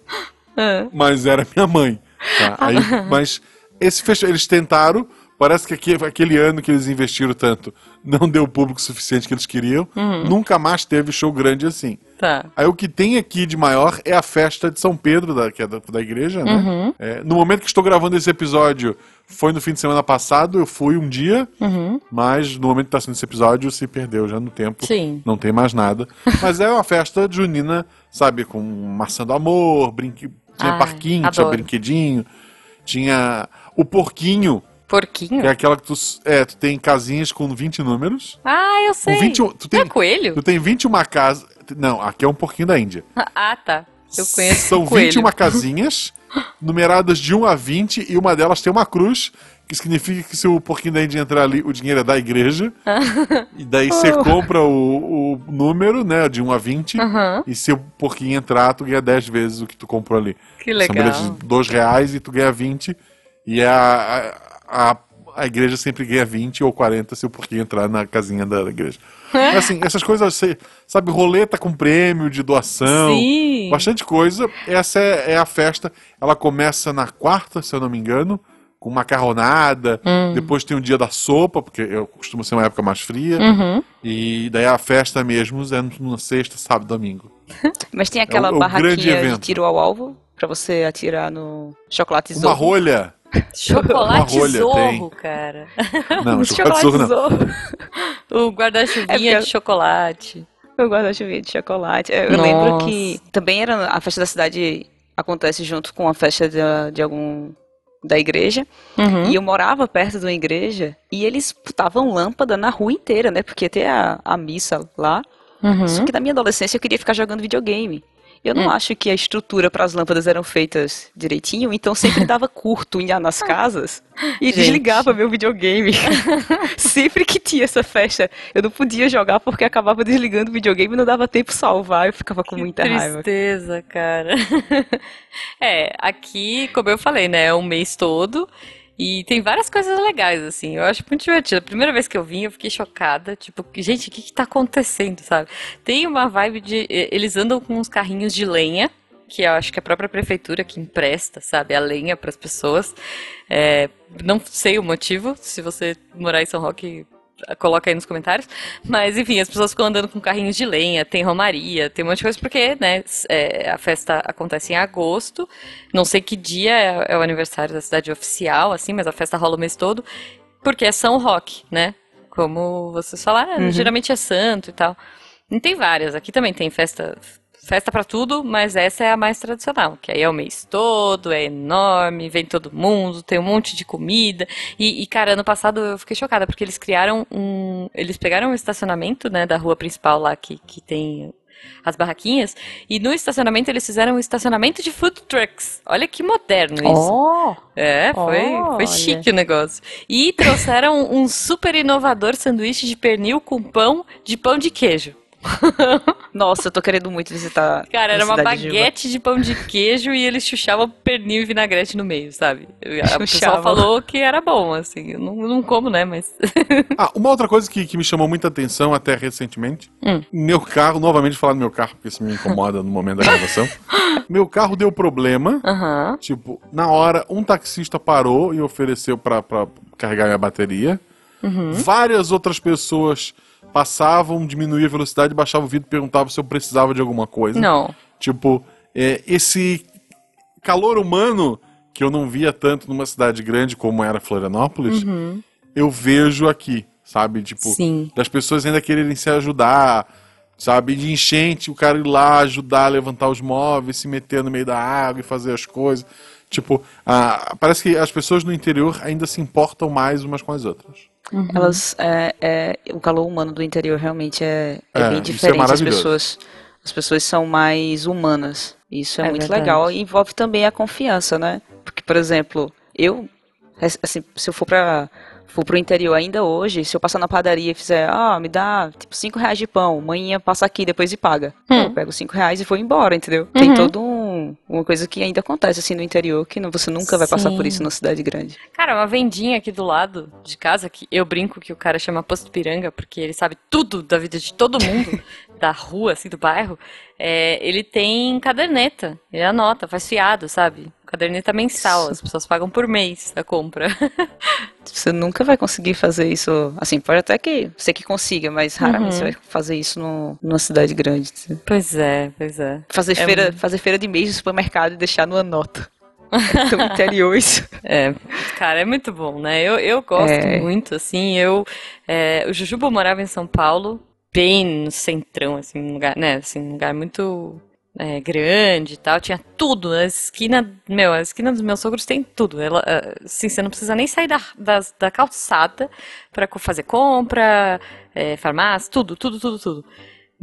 S1: Ah.
S2: Mas era minha mãe. tá? Aí, [LAUGHS] mas esse festival, eles tentaram, parece que aqui- aquele ano que eles investiram tanto não deu o público suficiente que eles queriam. Nunca mais teve show grande assim.
S1: Tá.
S2: Aí o que tem aqui de maior é a festa de São Pedro, da, que é da, da igreja, né?
S1: Uhum.
S2: É, no momento que estou gravando esse episódio, foi no fim de semana passado, eu fui um dia, mas no momento que está sendo esse episódio, se perdeu já no tempo.
S1: Sim.
S2: Não tem mais nada. [LAUGHS] Mas é uma festa junina, sabe, com maçã do amor, brinque... tinha
S1: Ai,
S2: parquinho, tinha
S1: adoro.
S2: brinquedinho, tinha o porquinho,
S1: Porquinho?
S2: é aquela que tu, é, tu tem casinhas com 20 números.
S1: Ah, eu sei.
S2: Com 21, tu tem,
S1: Não é coelho?
S2: tu tem 21 casas. Não, aqui é um porquinho da Índia. [LAUGHS]
S1: Ah, tá. Eu conheço
S2: São
S1: coelho.
S2: 21 casinhas, [LAUGHS] numeradas de 1 a 20, e uma delas tem uma cruz, que significa que se o porquinho da Índia entrar ali, o dinheiro é da igreja. [LAUGHS] e daí você compra o, o número, né, de 1 a 20,
S1: Aham.
S2: e se o porquinho entrar, tu ganha 10 vezes o que tu comprou ali.
S1: Que
S2: São
S1: legal.
S2: bilhetes de 2 reais e tu ganha 20, e a, a, a, a igreja sempre ganha 20 ou 40 se o porquinho entrar na casinha da igreja. Mas, assim, essas coisas, você- sabe, roleta com prêmio de doação.
S1: Sim.
S2: Bastante coisa. Essa é, é a festa. Ela começa na quarta, se eu não me engano, com macarronada.
S1: Hum.
S2: Depois tem o dia da sopa, porque eu costumo ser uma época mais fria.
S1: Uhum.
S2: E daí a festa mesmo é na sexta, sábado, domingo. [LAUGHS]
S3: Mas tem aquela
S2: É o- é o
S3: barraquinha de tiro ao alvo pra você atirar no chocolate
S2: Uma rolha. [LAUGHS]
S1: Chocolate zorro,
S2: tem.
S1: cara.
S2: Não, [LAUGHS] chocolate zorro não.
S1: O
S3: É
S1: guarda-chuvinha
S3: porque-
S1: de chocolate.
S3: Eu gosto da chuvinha de chocolate. Eu,
S1: Nossa.
S3: lembro que também era a festa da cidade acontece junto com a festa de, de algum da igreja.
S1: Uhum.
S3: E eu morava perto de uma igreja e eles botavam lâmpada na rua inteira, né? Porque tem a, a missa lá.
S1: Uhum.
S3: Só que na minha adolescência eu queria ficar jogando videogame. Eu
S1: Hum.
S3: não acho que a estrutura para as lâmpadas eram feitas direitinho, então sempre dava curto em- nas casas e
S1: Gente.
S3: desligava meu videogame. [LAUGHS] sempre que tinha essa festa, eu não podia jogar porque acabava desligando o videogame e não dava tempo salvar, eu ficava com muita raiva.
S1: Tristeza, cara. [LAUGHS] é, aqui, como eu falei, né, é um mês todo e tem várias coisas legais, assim. Eu acho muito divertido. A primeira vez que eu vim, eu fiquei chocada. Tipo, gente, o que que tá acontecendo, sabe? Tem uma vibe de. Eles andam com uns carrinhos de lenha. Que eu acho que a própria prefeitura que empresta, sabe, a lenha para as pessoas. É, não sei o motivo. Se você morar em São Roque, coloca aí nos comentários. Mas, enfim, as pessoas ficam andando com carrinhos de lenha, tem romaria, tem um monte de coisa, porque, né, é, a festa acontece em agosto. Não sei que dia é, é o aniversário da cidade oficial, assim, mas a festa rola o mês todo. Porque é São Roque, né? Como vocês falaram,
S3: Uhum.
S1: geralmente é santo e tal. E tem várias. Aqui também tem festa. Festa pra tudo, mas essa é a mais tradicional, que aí é o mês todo, é enorme, vem todo mundo, tem um monte de comida. E, e, cara, ano passado eu fiquei chocada, porque eles criaram um. Eles pegaram um estacionamento, né, da rua principal lá que, que tem as barraquinhas, e no estacionamento eles fizeram um estacionamento de food trucks. Olha que moderno isso.
S3: Oh,
S1: É, foi, foi
S3: Olha.
S1: chique o negócio. E trouxeram um super inovador sanduíche de pernil com pão de pão de queijo.
S3: Nossa, eu tô querendo muito visitar.
S1: Cara,
S3: a
S1: era uma
S3: cidade de
S1: baguete de pão de queijo e eles chuchavam pernil e vinagrete no meio, sabe? A pessoa
S3: Chuchavam.
S1: falou que era bom, assim. Eu não, não como, né? Mas. [LAUGHS]
S2: Ah, uma outra coisa que, que me chamou muita atenção até recentemente.
S1: Hum.
S2: Meu carro, novamente falar do meu carro, porque isso me incomoda no momento da gravação. [LAUGHS] meu carro deu problema.
S1: Aham.
S2: Tipo, na hora, um taxista parou e ofereceu pra, pra carregar minha bateria.
S1: Uhum.
S2: Várias outras pessoas passavam, diminuíam a velocidade, baixavam o vidro e perguntavam se eu precisava de alguma coisa.
S1: Não.
S2: Tipo, é, esse calor humano que eu não via tanto numa cidade grande como era Florianópolis, eu vejo aqui, sabe? Tipo,
S1: Uhum. Sim.
S2: das pessoas ainda quererem se ajudar, sabe? De enchente, o cara ir lá ajudar a levantar os móveis, se meter no meio da água e fazer as coisas. Tipo, ah, parece que as pessoas no interior ainda se importam mais umas com as outras.
S3: Elas, é, é, o calor humano do interior realmente é, é
S2: É,
S3: bem
S2: é
S3: diferente. as pessoas, as pessoas são mais humanas. Isso é,
S1: É
S3: muito
S1: verdade.
S3: legal. E envolve também a confiança, né? Porque, por exemplo, eu, assim, se eu for para for pro interior ainda hoje, se eu passar na padaria e fizer, ah, me dá tipo 5 reais de pão, manhã passa aqui depois e paga.
S1: Hum.
S3: Eu pego 5 reais e vou embora, entendeu? Tem
S1: Uhum.
S3: todo um, uma coisa que ainda acontece assim no interior, que não- você nunca vai passar por
S1: Sim.
S3: isso na cidade grande.
S1: Cara, uma vendinha aqui do lado de casa, que eu brinco que o cara chama Posto Piranga, porque ele sabe tudo da vida de todo mundo, [LAUGHS] da rua, assim, do bairro. É, ele tem caderneta, ele anota, faz fiado, sabe? Caderneta mensal, as pessoas pagam por mês a compra. [LAUGHS]
S3: Você nunca vai conseguir fazer isso. Assim, pode até que você que consiga, mas raramente
S1: Uhum.
S3: você vai fazer isso no, numa cidade grande.
S1: Pois é, pois é.
S3: Fazer,
S1: É
S3: feira,
S1: muito-
S3: fazer feira de mês no supermercado e deixar numa nota. É tão interior isso. [LAUGHS]
S1: É, cara, é muito bom, né? Eu, eu gosto
S3: É.
S1: muito, assim, eu... é, o Jujuba morava em São Paulo, bem no centrão, assim, um lugar, né? Assim, um lugar muito é, grande e tal, tinha tudo, a esquina, meu, a esquina dos meus sogros tem tudo, ela, é, assim, você não precisa nem sair da, das- da calçada co- fazer compra, é, farmácia, tudo, tudo, tudo, tudo.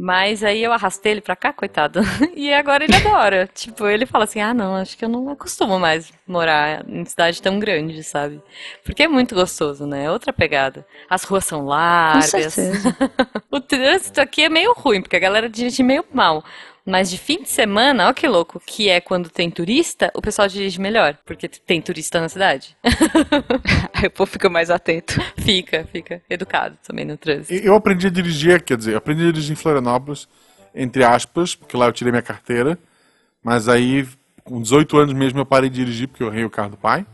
S1: Mas aí eu arrastei ele pra cá, coitado. [LAUGHS] E agora ele adora. tipo, ele fala assim: ah, não, acho que eu não acostumo mais morar em cidade tão grande, sabe? Porque é muito gostoso, né? É outra pegada. As ruas são
S3: Com
S1: largas.
S3: certeza. [LAUGHS]
S1: O trânsito aqui é meio ruim, porque a galera dirige meio mal. Mas de fim de semana, ó que louco, que é quando tem turista, o pessoal dirige melhor, porque tem turista na cidade.
S3: Aí [LAUGHS] o povo fica mais atento.
S1: fica, fica educado também no trânsito.
S2: Eu aprendi a dirigir, quer dizer, aprendi a dirigir em Florianópolis, entre aspas, porque lá eu tirei minha carteira. Mas aí, com 18 anos mesmo, eu parei de dirigir, porque eu errei o carro do pai.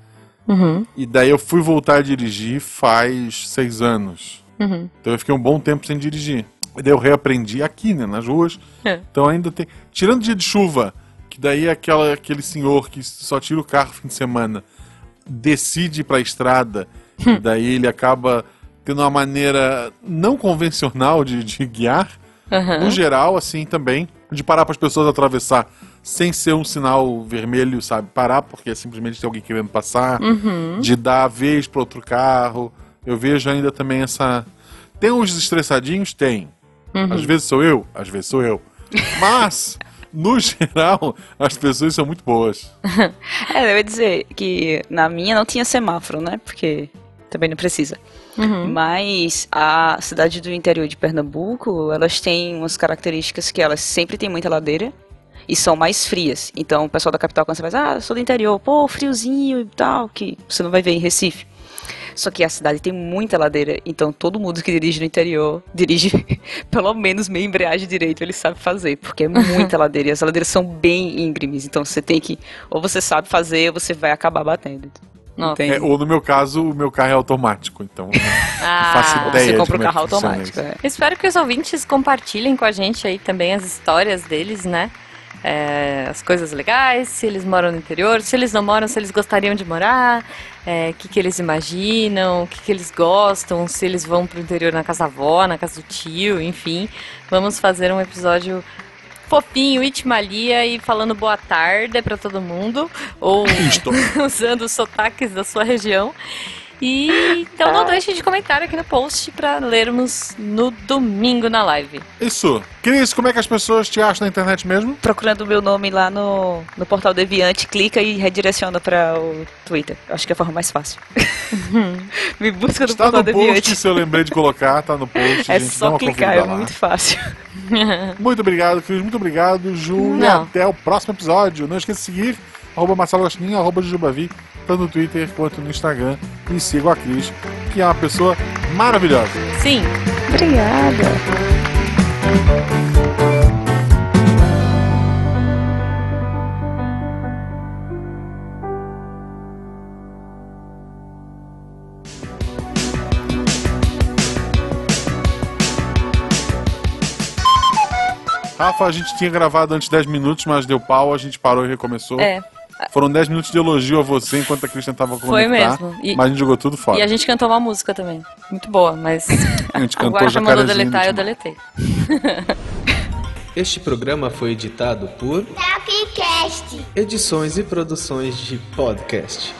S1: Uhum,
S2: E daí eu fui voltar a dirigir faz seis anos.
S1: uhum.
S2: Então eu fiquei um bom tempo sem dirigir. Daí eu reaprendi aqui, né, nas ruas.
S1: É.
S2: Então ainda tem. Tirando dia de chuva, que daí é aquela, aquele senhor que só tira o carro fim de semana, decide ir pra estrada, e daí ele acaba tendo uma maneira não convencional de, de guiar.
S1: Aham.
S2: No geral, assim também, de parar para as pessoas atravessar sem ser um sinal vermelho, sabe? Parar porque simplesmente tem alguém querendo passar,
S1: Uhum.
S2: de dar a vez para outro carro. Eu vejo ainda também essa. Tem uns estressadinhos? Tem.
S1: Uhum.
S2: Às vezes sou eu, às vezes sou eu. Mas, [LAUGHS] no geral, as pessoas são muito boas. [LAUGHS]
S3: É, eu ia dizer que na minha não tinha semáforo, né? Porque também não precisa.
S1: Uhum.
S3: Mas a cidade do interior de Pernambuco, elas têm umas características que elas sempre têm muita ladeira e são mais frias. Então o pessoal da capital, quando você vai, ah, sou do interior, pô, friozinho e tal, que você não vai ver em Recife. Só que a cidade tem muita ladeira, então todo mundo que dirige no interior dirige [LAUGHS] pelo menos meia embreagem direito, ele sabe fazer, porque é muita [LAUGHS] ladeira e as ladeiras são bem íngremes, então você tem que, ou você sabe fazer, ou você vai acabar batendo.
S2: É, ou no meu caso, o meu carro é automático, então eu
S1: Ah,
S2: não faço
S3: Ou
S2: ideia.
S3: você compra o
S2: é
S3: carro
S2: funciona
S3: automático. é.
S1: Espero que os ouvintes compartilhem com a gente aí também as histórias deles, né? É, as coisas legais, se eles moram no interior, se eles não moram, se eles gostariam de morar, é, o que, que eles imaginam, o que, que eles gostam, se eles vão pro interior na casa da avó, na casa do tio, enfim. Vamos fazer um episódio fofinho, Itmalia e falando boa tarde pra todo mundo, ou [LAUGHS] usando os sotaques da sua região. E então não deixe de comentar aqui no post pra lermos no domingo na live.
S2: Isso. Cris, como é que as pessoas te acham na internet mesmo?
S3: Procurando o meu nome lá no, no portal Deviante, clica e redireciona para o Twitter. Acho que é a forma mais fácil. [LAUGHS] Me busca no
S2: Está
S3: portal
S2: no post,
S3: Deviante.
S2: se eu lembrei de colocar, tá no post.
S3: É
S2: gente,
S3: só clicar, é
S2: lá.
S3: muito fácil.
S2: Muito obrigado, Cris. Muito obrigado, Ju. E até o próximo episódio. Não esqueça de seguir arroba Marcelo Gostinho, arroba Jujubavi, tanto no Twitter quanto no Instagram. E sigam a Cris, que é uma pessoa maravilhosa.
S1: Sim,
S3: Obrigada.
S2: Rafa, a gente tinha gravado antes 10 minutos, mas deu pau, a gente parou e recomeçou.
S1: é.
S2: Foram 10 minutos de elogio a você enquanto a Cris tentava conectar.
S1: Foi mesmo. E-
S2: Mas a gente jogou tudo fora.
S1: E a gente cantou uma música também. Muito boa, mas [LAUGHS]
S2: A gente cantou
S1: Guaxa mandou
S2: Jacarezinho
S1: deletar e eu deletei. [LAUGHS]
S4: Este programa foi editado por
S5: Tapcast.
S4: Edições e Produções de Podcast.